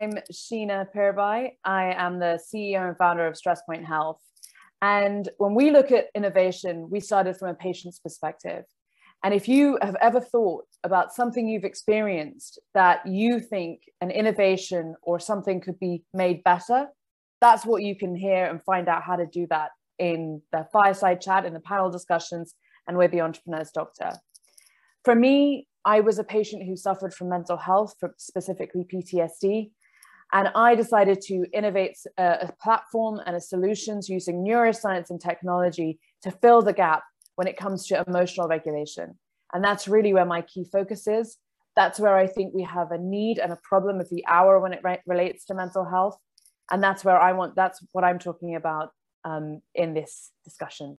I'm Sheena Pirbhai. I am the CEO and founder of StressPoint Health. And when we look at innovation, we started from a patient's perspective. And if you have ever thought about something you've experienced that you think an innovation or something could be made better, that's what you can hear and find out how to do that in the fireside chat, in the panel discussions, and with the entrepreneur's doctor. For me, I was a patient who suffered from mental health, specifically PTSD. And I decided to innovate a, platform and a solutions using neuroscience and technology to fill the gap when it comes to emotional regulation. And that's really where my key focus is. That's where I think we have a need and a problem of the hour when it re- relates to mental health. And that's where I want, that's what I'm talking about um, in this discussion.